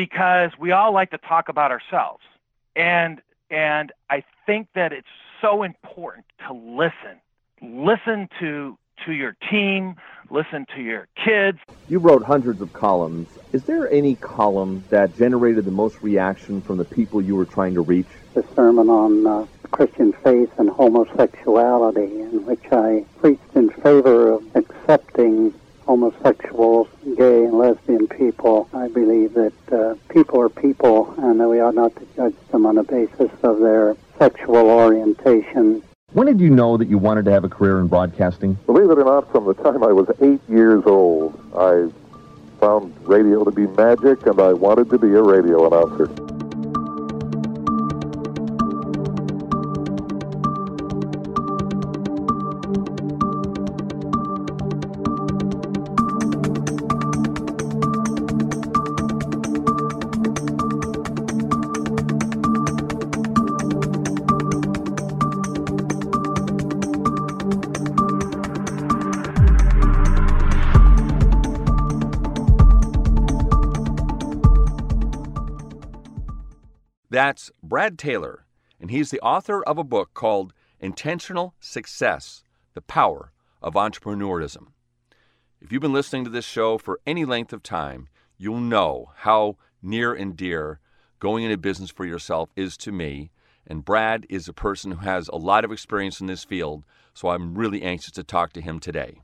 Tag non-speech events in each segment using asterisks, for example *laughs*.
because we all like to talk about ourselves. And and I think that it's so important to listen. Listen to to your team, listen to your kids. You wrote hundreds of columns. Is there any column that generated the most reaction from the people you were trying to reach? The sermon on uh, Christian faith and homosexuality, in which I preached in favor of accepting homosexuals, gay and lesbian people. I believe that uh, people are people and that we ought not to judge them on the basis of their sexual orientation. When did you know that you wanted to have a career in broadcasting? Believe it or not, from the time I was eight years old, I found radio to be magic and I wanted to be a radio announcer. Brad Taylor, and he's the author of a book called Intentional Success The Power of Entrepreneurism. If you've been listening to this show for any length of time, you'll know how near and dear going into business for yourself is to me. And Brad is a person who has a lot of experience in this field, so I'm really anxious to talk to him today.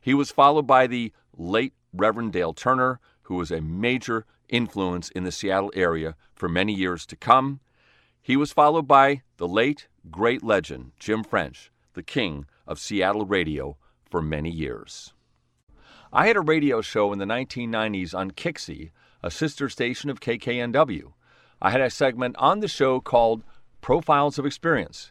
He was followed by the late Reverend Dale Turner, who was a major influence in the Seattle area for many years to come. He was followed by the late, great legend, Jim French, the king of Seattle radio for many years. I had a radio show in the 1990s on KIXI, a sister station of KKNW. I had a segment on the show called Profiles of Experience.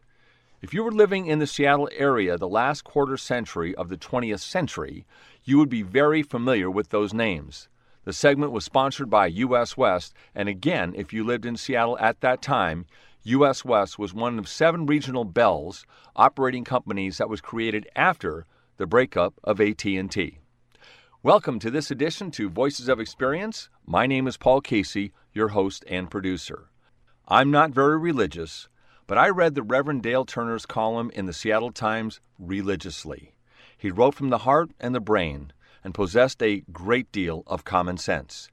If you were living in the Seattle area the last quarter century of the 20th century, you would be very familiar with those names. The segment was sponsored by US West, and again, if you lived in Seattle at that time, US West was one of seven regional Bells operating companies that was created after the breakup of AT&T. Welcome to this edition to Voices of Experience. My name is Paul Casey, your host and producer. I'm not very religious, but I read the Reverend Dale Turner's column in the Seattle Times religiously. He wrote from the heart and the brain, and possessed a great deal of common sense.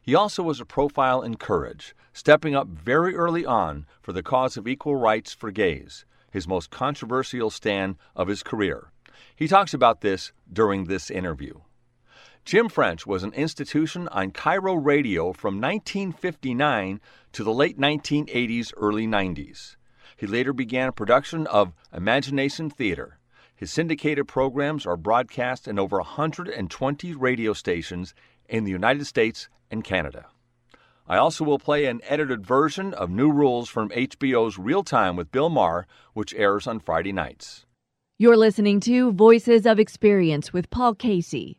He also was a profile in courage, stepping up very early on for the cause of equal rights for gays, his most controversial stand of his career. He talks about this during this interview. Jim French was an institution on KIRO radio from 1959 to the late 1980s, early 90s. He later began a production of Imagination Theater, his syndicated programs are broadcast in over 120 radio stations in the United States and Canada. I also will play an edited version of New Rules from HBO's Real Time with Bill Maher, which airs on Friday nights. You're listening to Voices of Experience with Paul Casey.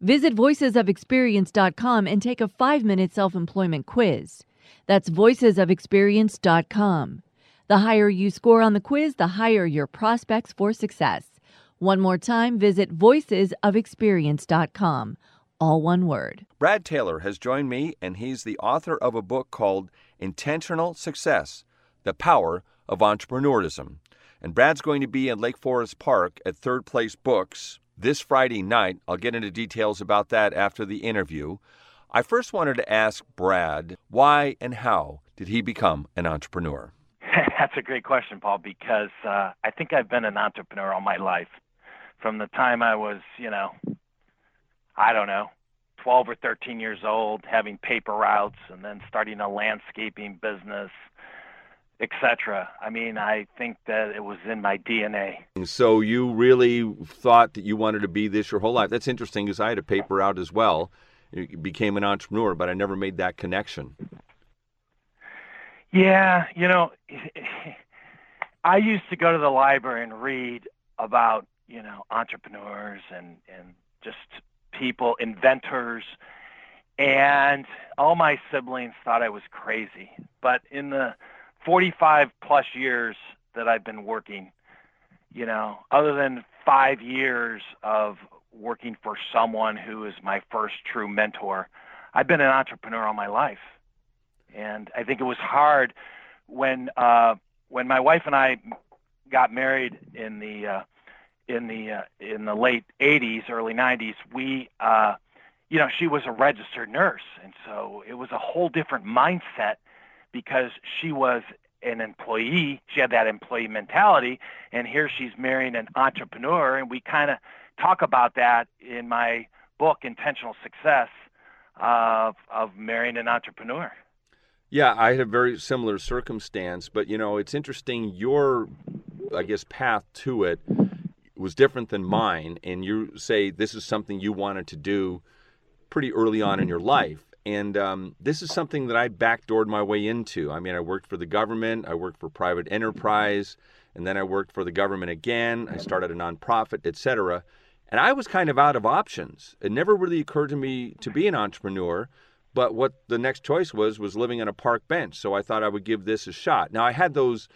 Visit voicesofexperience.com and take a five minute self employment quiz. That's voicesofexperience.com. The higher you score on the quiz, the higher your prospects for success. One more time, visit voicesofexperience.com. All one word. Brad Taylor has joined me, and he's the author of a book called Intentional Success The Power of Entrepreneurism. And Brad's going to be in Lake Forest Park at Third Place Books this Friday night. I'll get into details about that after the interview. I first wanted to ask Brad why and how did he become an entrepreneur? *laughs* That's a great question, Paul, because uh, I think I've been an entrepreneur all my life. From the time I was, you know, I don't know, 12 or 13 years old, having paper routes, and then starting a landscaping business, etc. I mean, I think that it was in my DNA. So you really thought that you wanted to be this your whole life. That's interesting because I had a paper route as well. You became an entrepreneur, but I never made that connection. Yeah, you know, *laughs* I used to go to the library and read about, you know, entrepreneurs and and just people, inventors, and all my siblings thought I was crazy. But in the 45 plus years that I've been working, you know, other than 5 years of working for someone who is my first true mentor, I've been an entrepreneur all my life, and I think it was hard when uh, when my wife and I got married in the uh, in the uh, in the late 80s, early 90s. We uh, you know, she was a registered nurse, and so it was a whole different mindset because she was an employee. She had that employee mentality, and here she's marrying an entrepreneur, and we kind of talk about that in my book, Intentional Success, of of marrying an entrepreneur. Yeah, I had a very similar circumstance, but you know, it's interesting. Your, I guess, path to it was different than mine, and you say this is something you wanted to do pretty early on in your life. And um, this is something that I backdoored my way into. I mean, I worked for the government, I worked for private enterprise, and then I worked for the government again. I started a nonprofit, etc. And I was kind of out of options. It never really occurred to me to be an entrepreneur. But what the next choice was was living on a park bench. So I thought I would give this a shot. Now I had those,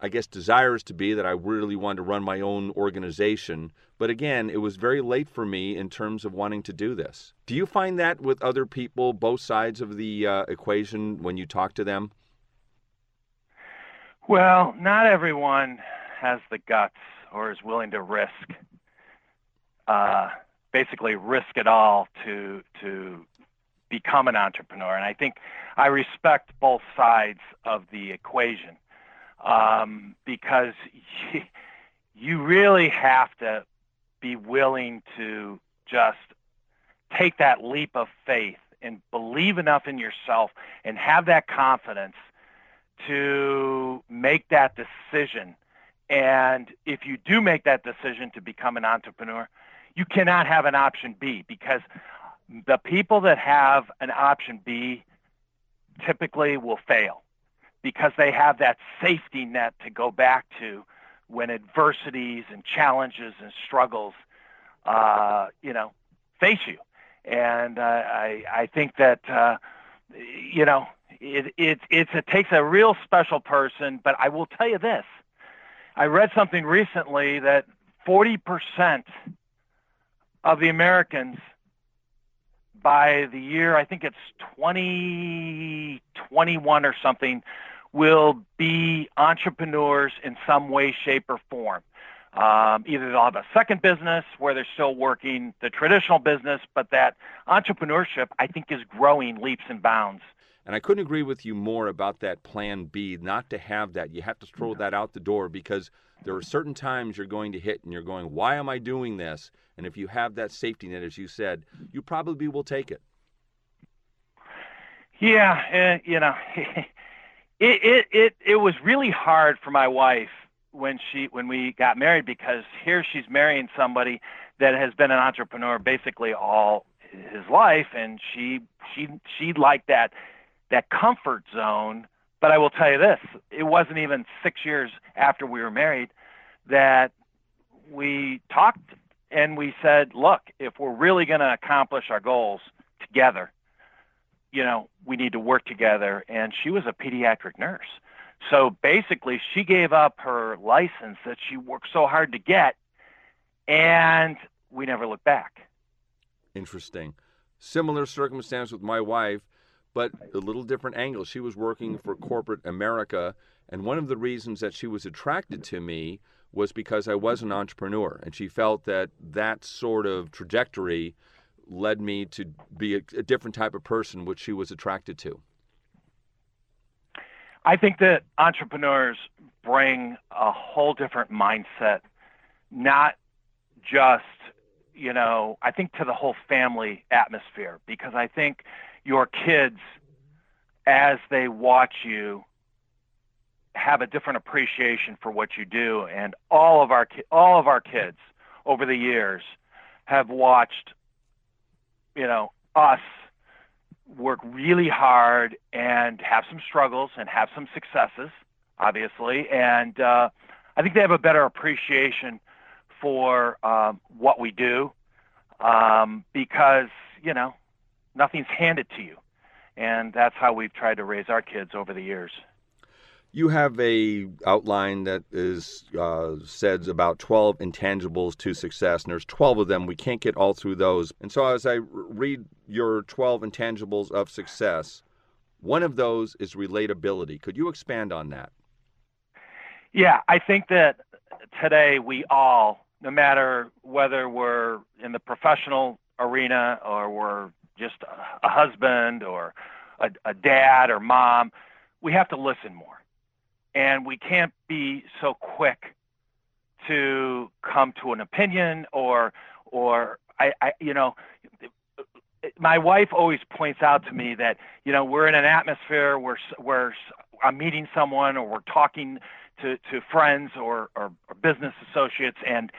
I guess, desires to be that I really wanted to run my own organization. But again, it was very late for me in terms of wanting to do this. Do you find that with other people, both sides of the uh, equation, when you talk to them? Well, not everyone has the guts or is willing to risk, uh, basically risk it all to to become an entrepreneur. And I think I respect both sides of the equation um, because you, you really have to be willing to just take that leap of faith and believe enough in yourself and have that confidence to make that decision. And if you do make that decision to become an entrepreneur, you cannot have an option B because the people that have an option B typically will fail because they have that safety net to go back to when adversities and challenges and struggles, uh, you know, face you. And uh, I, I think that, uh, you know, it, it, it's, it takes a real special person. But I will tell you this I read something recently that 40% of the Americans by the year, I think it's 2021 or something, will be entrepreneurs in some way, shape, or form. Um, either they'll have a second business where they're still working the traditional business, but that entrepreneurship, I think, is growing leaps and bounds. And I couldn't agree with you more about that plan B, not to have that. You have to throw that out the door because there are certain times you're going to hit and you're going, why am I doing this? And if you have that safety net, as you said, you probably will take it. Yeah, uh, you know, *laughs* it, it it it was really hard for my wife when she when we got married because here she's marrying somebody that has been an entrepreneur basically all his life and she she she liked that that comfort zone but I will tell you this it wasn't even 6 years after we were married that we talked and we said look if we're really going to accomplish our goals together you know we need to work together and she was a pediatric nurse so basically, she gave up her license that she worked so hard to get, and we never looked back. Interesting. Similar circumstance with my wife, but a little different angle. She was working for corporate America, and one of the reasons that she was attracted to me was because I was an entrepreneur, and she felt that that sort of trajectory led me to be a, a different type of person, which she was attracted to. I think that entrepreneurs bring a whole different mindset, not just, you know, I think to the whole family atmosphere, because I think your kids, as they watch you, have a different appreciation for what you do. And all of our, all of our kids over the years have watched, you know, us work really hard and have some struggles and have some successes, obviously. And uh, I think they have a better appreciation for um, what we do um, because, you know, nothing's handed to you. And that's how we've tried to raise our kids over the years. You have a outline that is uh, says about 12 intangibles to success, and there's 12 of them. We can't get all through those. And so as I read your 12 intangibles of success, one of those is relatability. Could you expand on that? Yeah, I think that today we all, no matter whether we're in the professional arena or we're just a, husband or a, a dad or mom, we have to listen more. And we can't be so quick to come to an opinion or or I, I you know my wife always points out to me that you know we're in an atmosphere where where I'm meeting someone or we're talking to, to friends or, or, or business associates and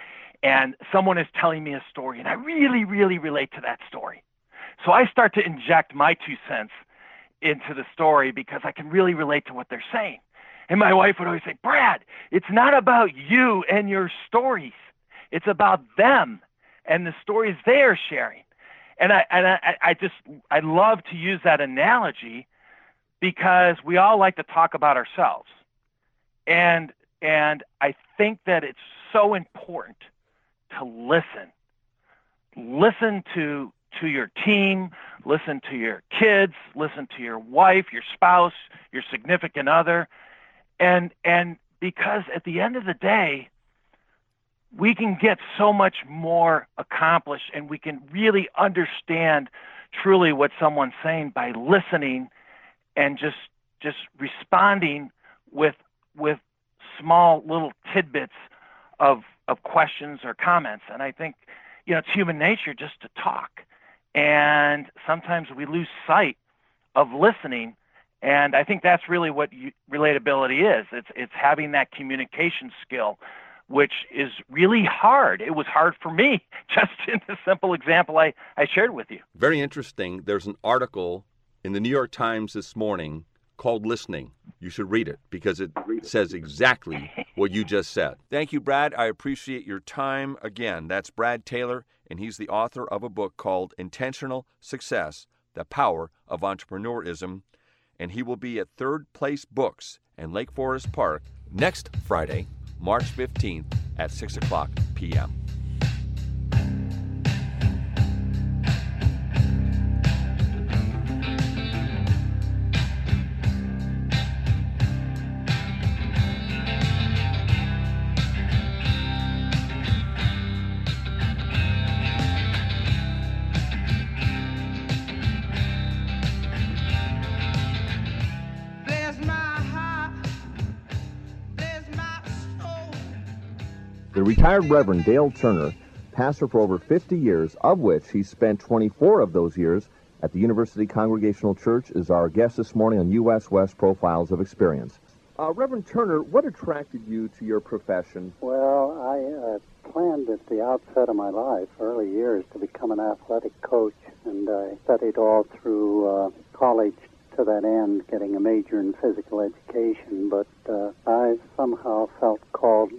and someone is telling me a story and I really, really relate to that story. So I start to inject my two cents into the story because I can really relate to what they're saying. And my wife would always say, Brad, it's not about you and your stories. It's about them and the stories they are sharing. And I and I, I just I love to use that analogy because we all like to talk about ourselves and and I think that it's so important to listen. Listen to to your team, listen to your kids, listen to your wife, your spouse, your significant other. And and because at the end of the day, we can get so much more accomplished and we can really understand truly what someone's saying by listening and just just responding with with small little tidbits of of questions or comments. And I think, you know, it's human nature just to talk. And sometimes we lose sight of listening. And I think that's really what you, relatability is. It's it's having that communication skill, which is really hard. It was hard for me, *laughs* just in the simple example I, I shared with you. Very interesting. There's an article in the New York Times this morning called Listening. You should read it because it says exactly what you just said. Thank you, Brad. I appreciate your time. Again, that's Brad Taylor, and he's the author of a book called Intentional Success The Power of Entrepreneurism. And he will be at Third Place Books in Lake Forest Park next Friday, March 15th at 6 o'clock p.m. retired Reverend Dale Turner, pastor for over 50 years, of which he spent 24 of those years at the University Congregational Church, is our guest this morning on U.S. West Profiles of Experience. Uh, Reverend Turner, what attracted you to your profession? Well, I uh, planned at the outset of my life, early years, to become an athletic coach, and I studied all through uh, college to that end, getting a major in physical education. But uh, I somehow felt called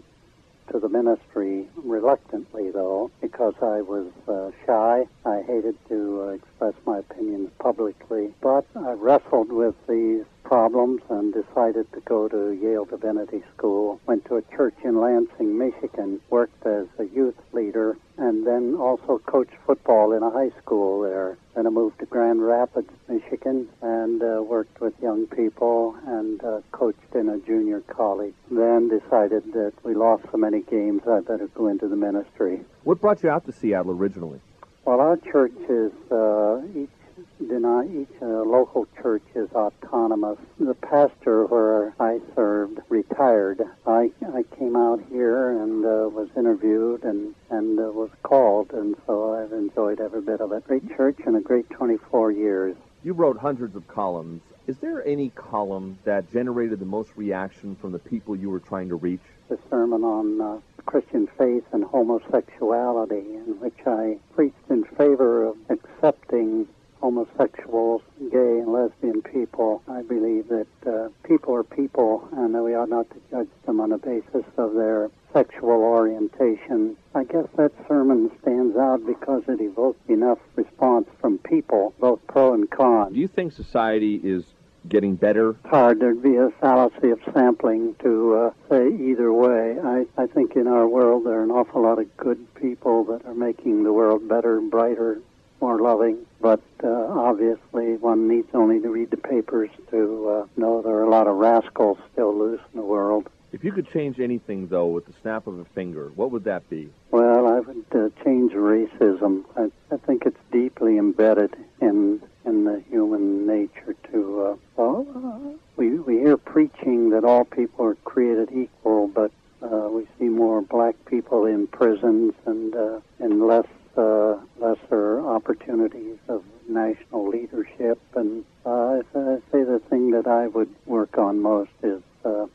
to the ministry reluctantly, though, because I was uh, shy. I hated to uh, express my opinions publicly. But I wrestled with these problems and decided to go to Yale Divinity School. Went to a church in Lansing, Michigan, worked as a youth leader, and then also coached football in a high school there. Then I moved to Grand Rapids, Michigan, and uh, worked with young people and uh, coached in a junior college. Then decided that we lost so many games, I better go into the ministry. What brought you out to Seattle originally? Well, our church is uh, each deny each uh, local church is autonomous. The pastor where I served retired. I I came out here and uh, was interviewed and and uh, was called, and so I've enjoyed every bit of it. Great church and a great 24 years. You wrote hundreds of columns. Is there any column that generated the most reaction from the people you were trying to reach? The sermon on uh, Christian faith and homosexuality, in which I preached in favor of accepting homosexuals, gay and lesbian people. I believe that uh, people are people and that we ought not to judge them on the basis of their sexual orientation. I guess that sermon stands out because it evoked enough response from people, both pro and con. Do you think society is getting better? It's hard. There'd be a fallacy of sampling to uh, say either way. I, I think in our world there are an awful lot of good people that are making the world better, brighter, more loving. But uh, obviously, one needs only to read the papers to uh, know there are a lot of rascals still loose in the world. If you could change anything, though, with the snap of a finger, what would that be? Well, I would uh, change racism. I, I think it's deeply embedded in in the human nature to. Uh, well, uh, we we hear preaching that all people are created equal, but uh, we see more black people in prisons and uh, and less uh, lesser opportunities of national leadership. And uh, I say the thing that I would work on most is uh,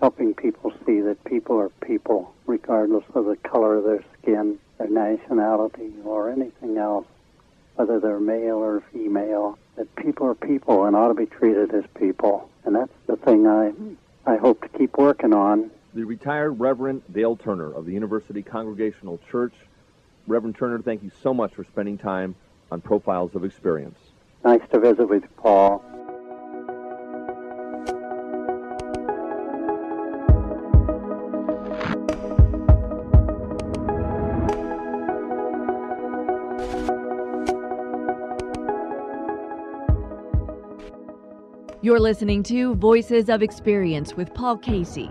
helping people see that people are people, regardless of the color of their skin, their nationality, or anything else, whether they're male or female. That people are people and ought to be treated as people, and that's the thing I I hope to keep working on. The retired Reverend Dale Turner of the University Congregational Church. Reverend Turner, thank you so much for spending time on Profiles of Experience. Nice to visit with Paul. You're listening to Voices of Experience with Paul Casey.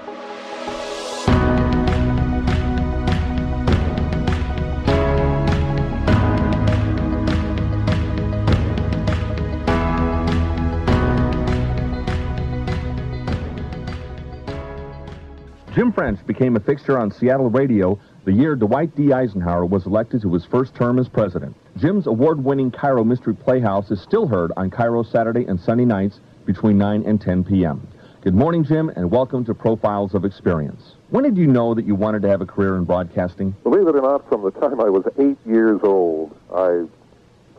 Jim French became a fixture on Seattle radio the year Dwight D. Eisenhower was elected to his first term as president. Jim's award-winning KIRO Mystery Playhouse is still heard on KIRO Saturday and Sunday nights between 9 and 10 p.m. Good morning, Jim, and welcome to Profiles of Experience. When did you know that you wanted to have a career in broadcasting? Believe it or not, from the time I was eight years old, I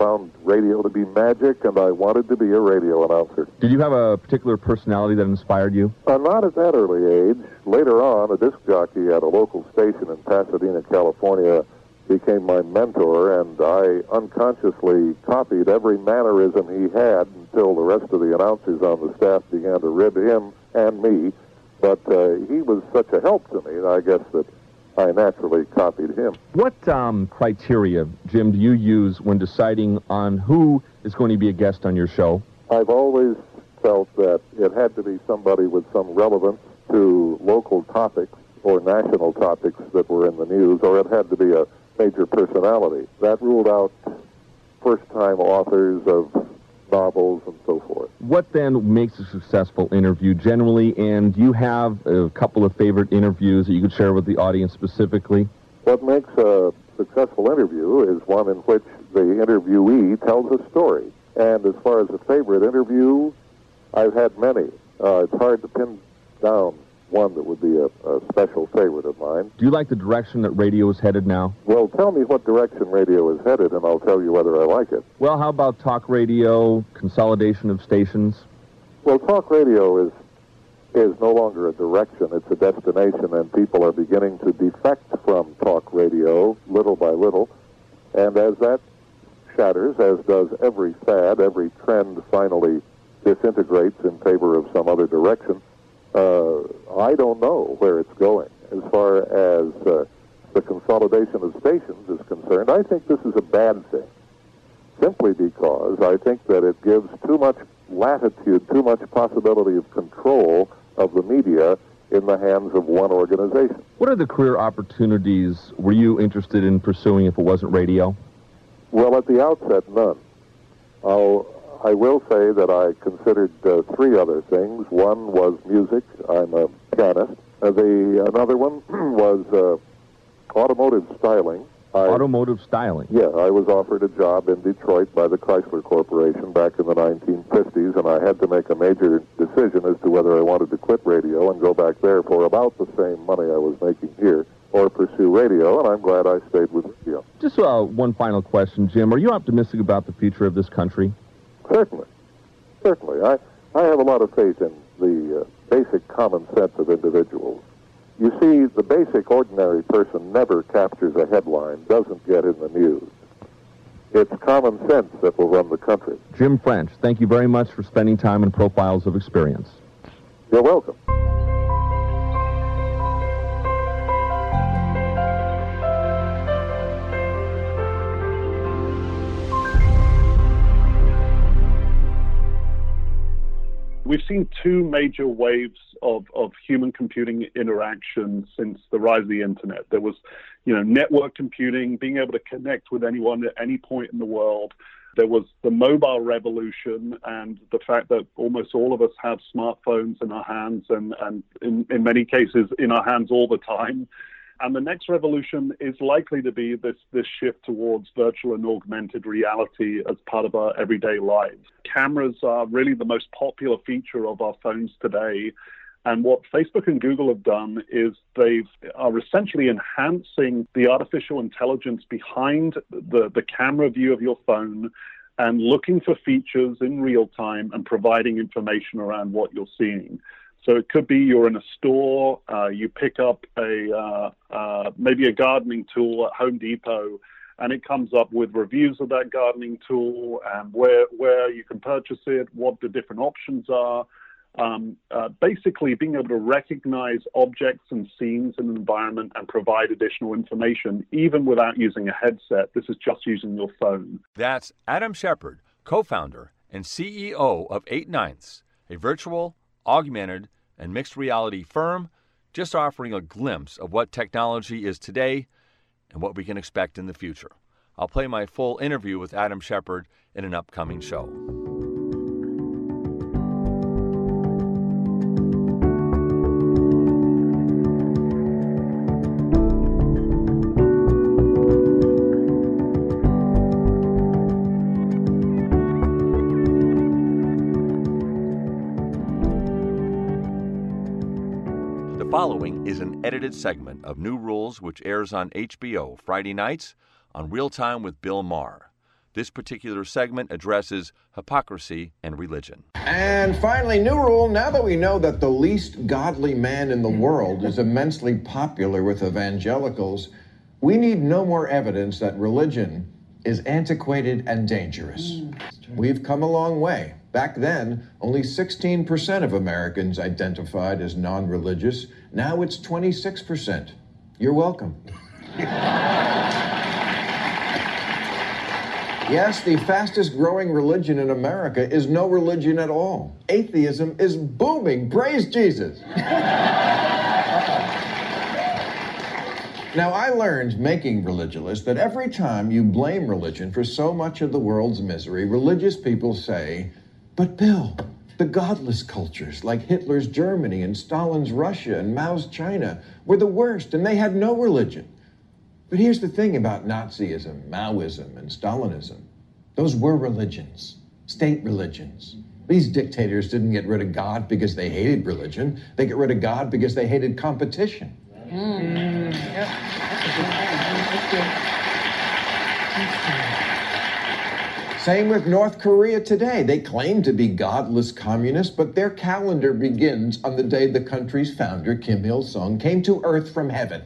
found radio to be magic, and I wanted to be a radio announcer. Did you have a particular personality that inspired you? Uh, not at that early age. Later on, a disc jockey at a local station in Pasadena, California, became my mentor, and I unconsciously copied every mannerism he had until the rest of the announcers on the staff began to rib him and me. But uh, he was such a help to me, I guess that I naturally copied him. What um, criteria, Jim, do you use when deciding on who is going to be a guest on your show? I've always felt that it had to be somebody with some relevance to local topics or national topics that were in the news, or it had to be a major personality. That ruled out first-time authors of novels and so forth. What then makes a successful interview generally, and do you have a couple of favorite interviews that you could share with the audience specifically? What makes a successful interview is one in which the interviewee tells a story. And as far as a favorite interview, I've had many. Uh, it's hard to pin down one that would be a, a, special favorite of mine. Do you like the direction that radio is headed now? Well, tell me what direction radio is headed, and I'll tell you whether I like it. Well, how about talk radio, consolidation of stations? Well, talk radio is is no longer a direction; it's a destination, and people are beginning to defect from talk radio little by little. And as that shatters, as does every fad, every trend finally disintegrates in favor of some other direction uh, I don't know where it's going. As far as uh, the consolidation of stations is concerned, I think this is a bad thing. Simply because I think that it gives too much latitude, too much possibility of control of the media in the hands of one organization. What are the career opportunities were you interested in pursuing if it wasn't radio? Well, at the outset, none. I'll, I will say that I considered uh, three other things. One was music. I'm a pianist. Uh, the another one *clears throat* was uh, automotive styling. I, automotive styling. Yeah, I was offered a job in Detroit by the Chrysler Corporation back in the 1950s, and I had to make a major decision as to whether I wanted to quit radio and go back there for about the same money I was making here or pursue radio, and I'm glad I stayed with radio. Just uh, one final question, Jim. Are you optimistic about the future of this country? Certainly. Certainly. I, I have a lot of faith in the uh, basic common sense of individuals. You see, the basic ordinary person never captures a headline, doesn't get in the news. It's common sense that will run the country. Jim French, thank you very much for spending time in Profiles of Experience. You're welcome. We've seen two major waves of, of human computing interaction since the rise of the internet. There was, you know, network computing, being able to connect with anyone at any point in the world. There was the mobile revolution and the fact that almost all of us have smartphones in our hands and, and in, in many cases in our hands all the time. And the next revolution is likely to be this, this shift towards virtual and augmented reality as part of our everyday lives. Cameras are really the most popular feature of our phones today. And what Facebook and Google have done is they are essentially enhancing the artificial intelligence behind the, the camera view of your phone and looking for features in real time and providing information around what you're seeing. So it could be you're in a store, uh, you pick up a uh, uh, maybe a gardening tool at Home Depot, and it comes up with reviews of that gardening tool and where where you can purchase it, what the different options are. Um, uh, basically, being able to recognize objects and scenes in an environment and provide additional information, even without using a headset. This is just using your phone. That's Adam Shepard, co founder and CEO of Eight Ninths, a virtual augmented, and mixed reality firm, just offering a glimpse of what technology is today and what we can expect in the future. I'll play my full interview with Adam Shepard in an upcoming show. Edited segment of New Rules, which airs on HBO Friday nights on Real Time with Bill Maher. This particular segment addresses hypocrisy and religion. And finally, new rule now that we know that the least godly man in the world is immensely popular with evangelicals, we need no more evidence that religion is antiquated and dangerous. We've come a long way. Back then, only 16% of Americans identified as non Religulous. Now it's 26%. You're welcome. *laughs* yes, the fastest growing religion in America is no religion at all. Atheism is booming. Praise Jesus. Now, I learned making religious that every time you blame religion for so much of the world's misery, religious people say, But Bill, the godless cultures like Hitler's Germany and Stalin's Russia and Mao's China were the worst and they had no religion. But here's the thing about Nazism, Maoism, and Stalinism those were religions, state religions. These dictators didn't get rid of God because they hated religion, they get rid of God because they hated competition. Mm. Yep. Same with North Korea today. They claim to be godless communists, but their calendar begins on the day the country's founder, Kim Il sung, came to Earth from heaven.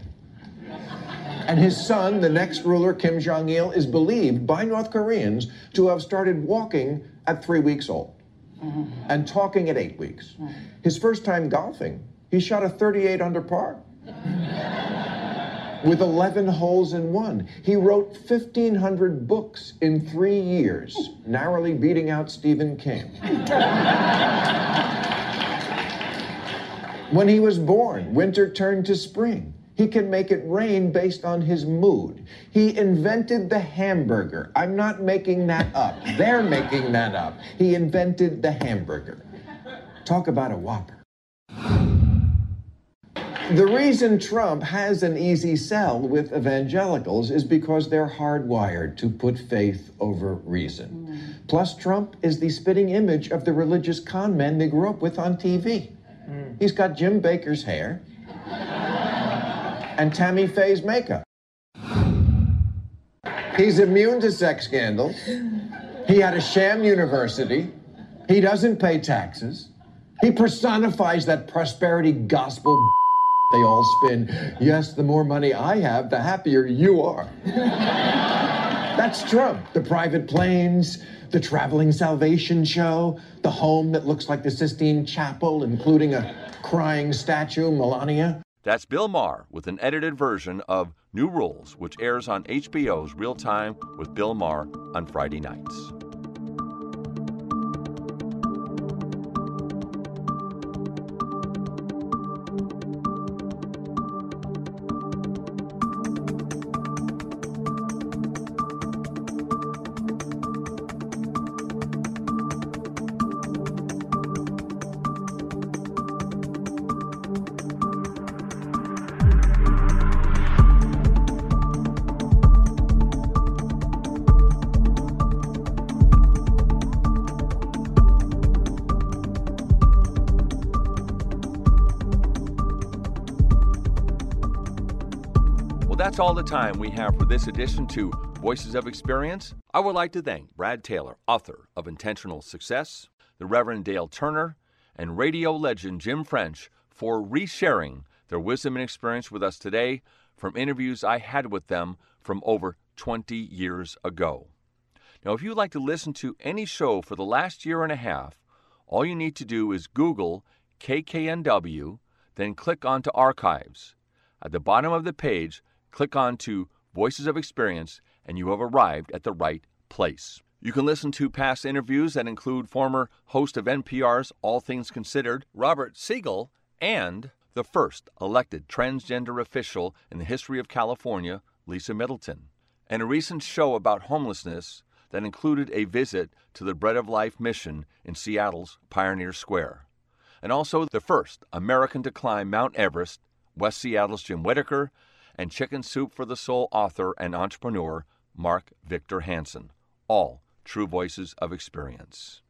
And his son, the next ruler, Kim Jong il, is believed by North Koreans to have started walking at three weeks old and talking at eight weeks. His first time golfing, he shot a 38 under par with 11 holes in one. He wrote 1,500 books in three years, narrowly beating out Stephen King. when he was born, winter turned to spring. He can make it rain based on his mood. He invented the hamburger. I'm not making that up. They're making that up. He invented the hamburger. Talk about a whopper. The reason Trump has an easy sell with evangelicals is because they're hardwired to put faith over reason. Mm. Plus, Trump is the spitting image of the religious con men they grew up with on TV. Mm. He's got Jim Bakker's hair and Tammy Faye's makeup. He's immune to sex scandals. He had a sham university. He doesn't pay taxes. He personifies that prosperity gospel they all spin. Yes, the more money I have, the happier you are. That's Trump. The private planes, the traveling salvation show, the home that looks like the Sistine Chapel, including a crying statue, Melania. That's Bill Maher with an edited version of New Rules, which airs on HBO's Real Time with Bill Maher on Friday nights. That's all the time we have for this edition to Voices of Experience. I would like to thank Brad Taylor, author of Intentional Success, the Reverend Dale Turner, and radio legend Jim French for resharing their wisdom and experience with us today from interviews I had with them from over 20 years ago. Now, if you'd like to listen to any show for the last year and a half, all you need to do is Google KKNW, then click onto Archives. At the bottom of the page, click on to Voices of Experience, and you have arrived at the right place. You can listen to past interviews that include former host of NPR's All Things Considered, Robert Siegel, and the first elected transgender official in the history of California, Lisa Middleton, and a recent show about homelessness that included a visit to the Bread of Life mission in Seattle's Pioneer Square, and also the first American to climb Mount Everest, West Seattle's Jim Whittaker, and Chicken Soup for the Soul author and entrepreneur Mark Victor Hansen, all true voices of experience.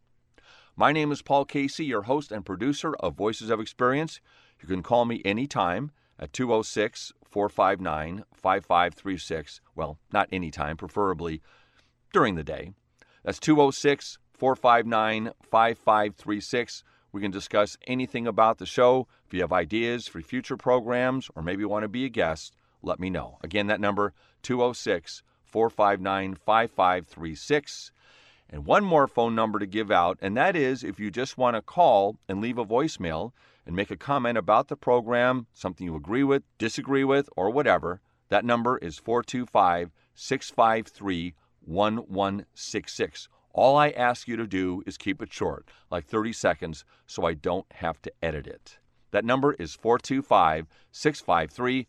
My name is Paul Casey, your host and producer of Voices of Experience. You can call me anytime at 206 459 5536. Well, not anytime, preferably during the day. That's 206 459 5536. We can discuss anything about the show. If you have ideas for future programs or maybe want to be a guest, let me know. Again, that number 206 459 5536. And one more phone number to give out, and that is if you just want to call and leave a voicemail and make a comment about the program, something you agree with, disagree with, or whatever, that number is 425 653 1166. All I ask you to do is keep it short, like 30 seconds, so I don't have to edit it. That number is 425 653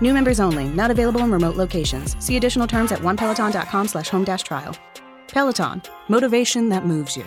New members only, not available in remote locations. See additional terms at onepeloton.com slash home dash trial. Peloton, motivation that moves you.